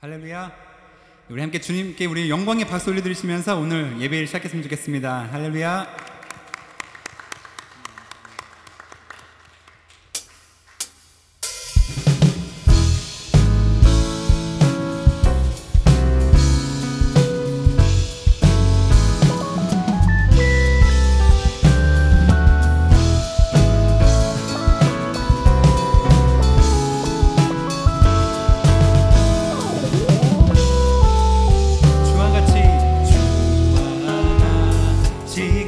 할렐루야. 우리 함께 주님께 우리 영광의 박수 올려드리시면서 오늘 예배를 시작했으면 좋겠습니다. 할렐루야. seek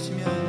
семья.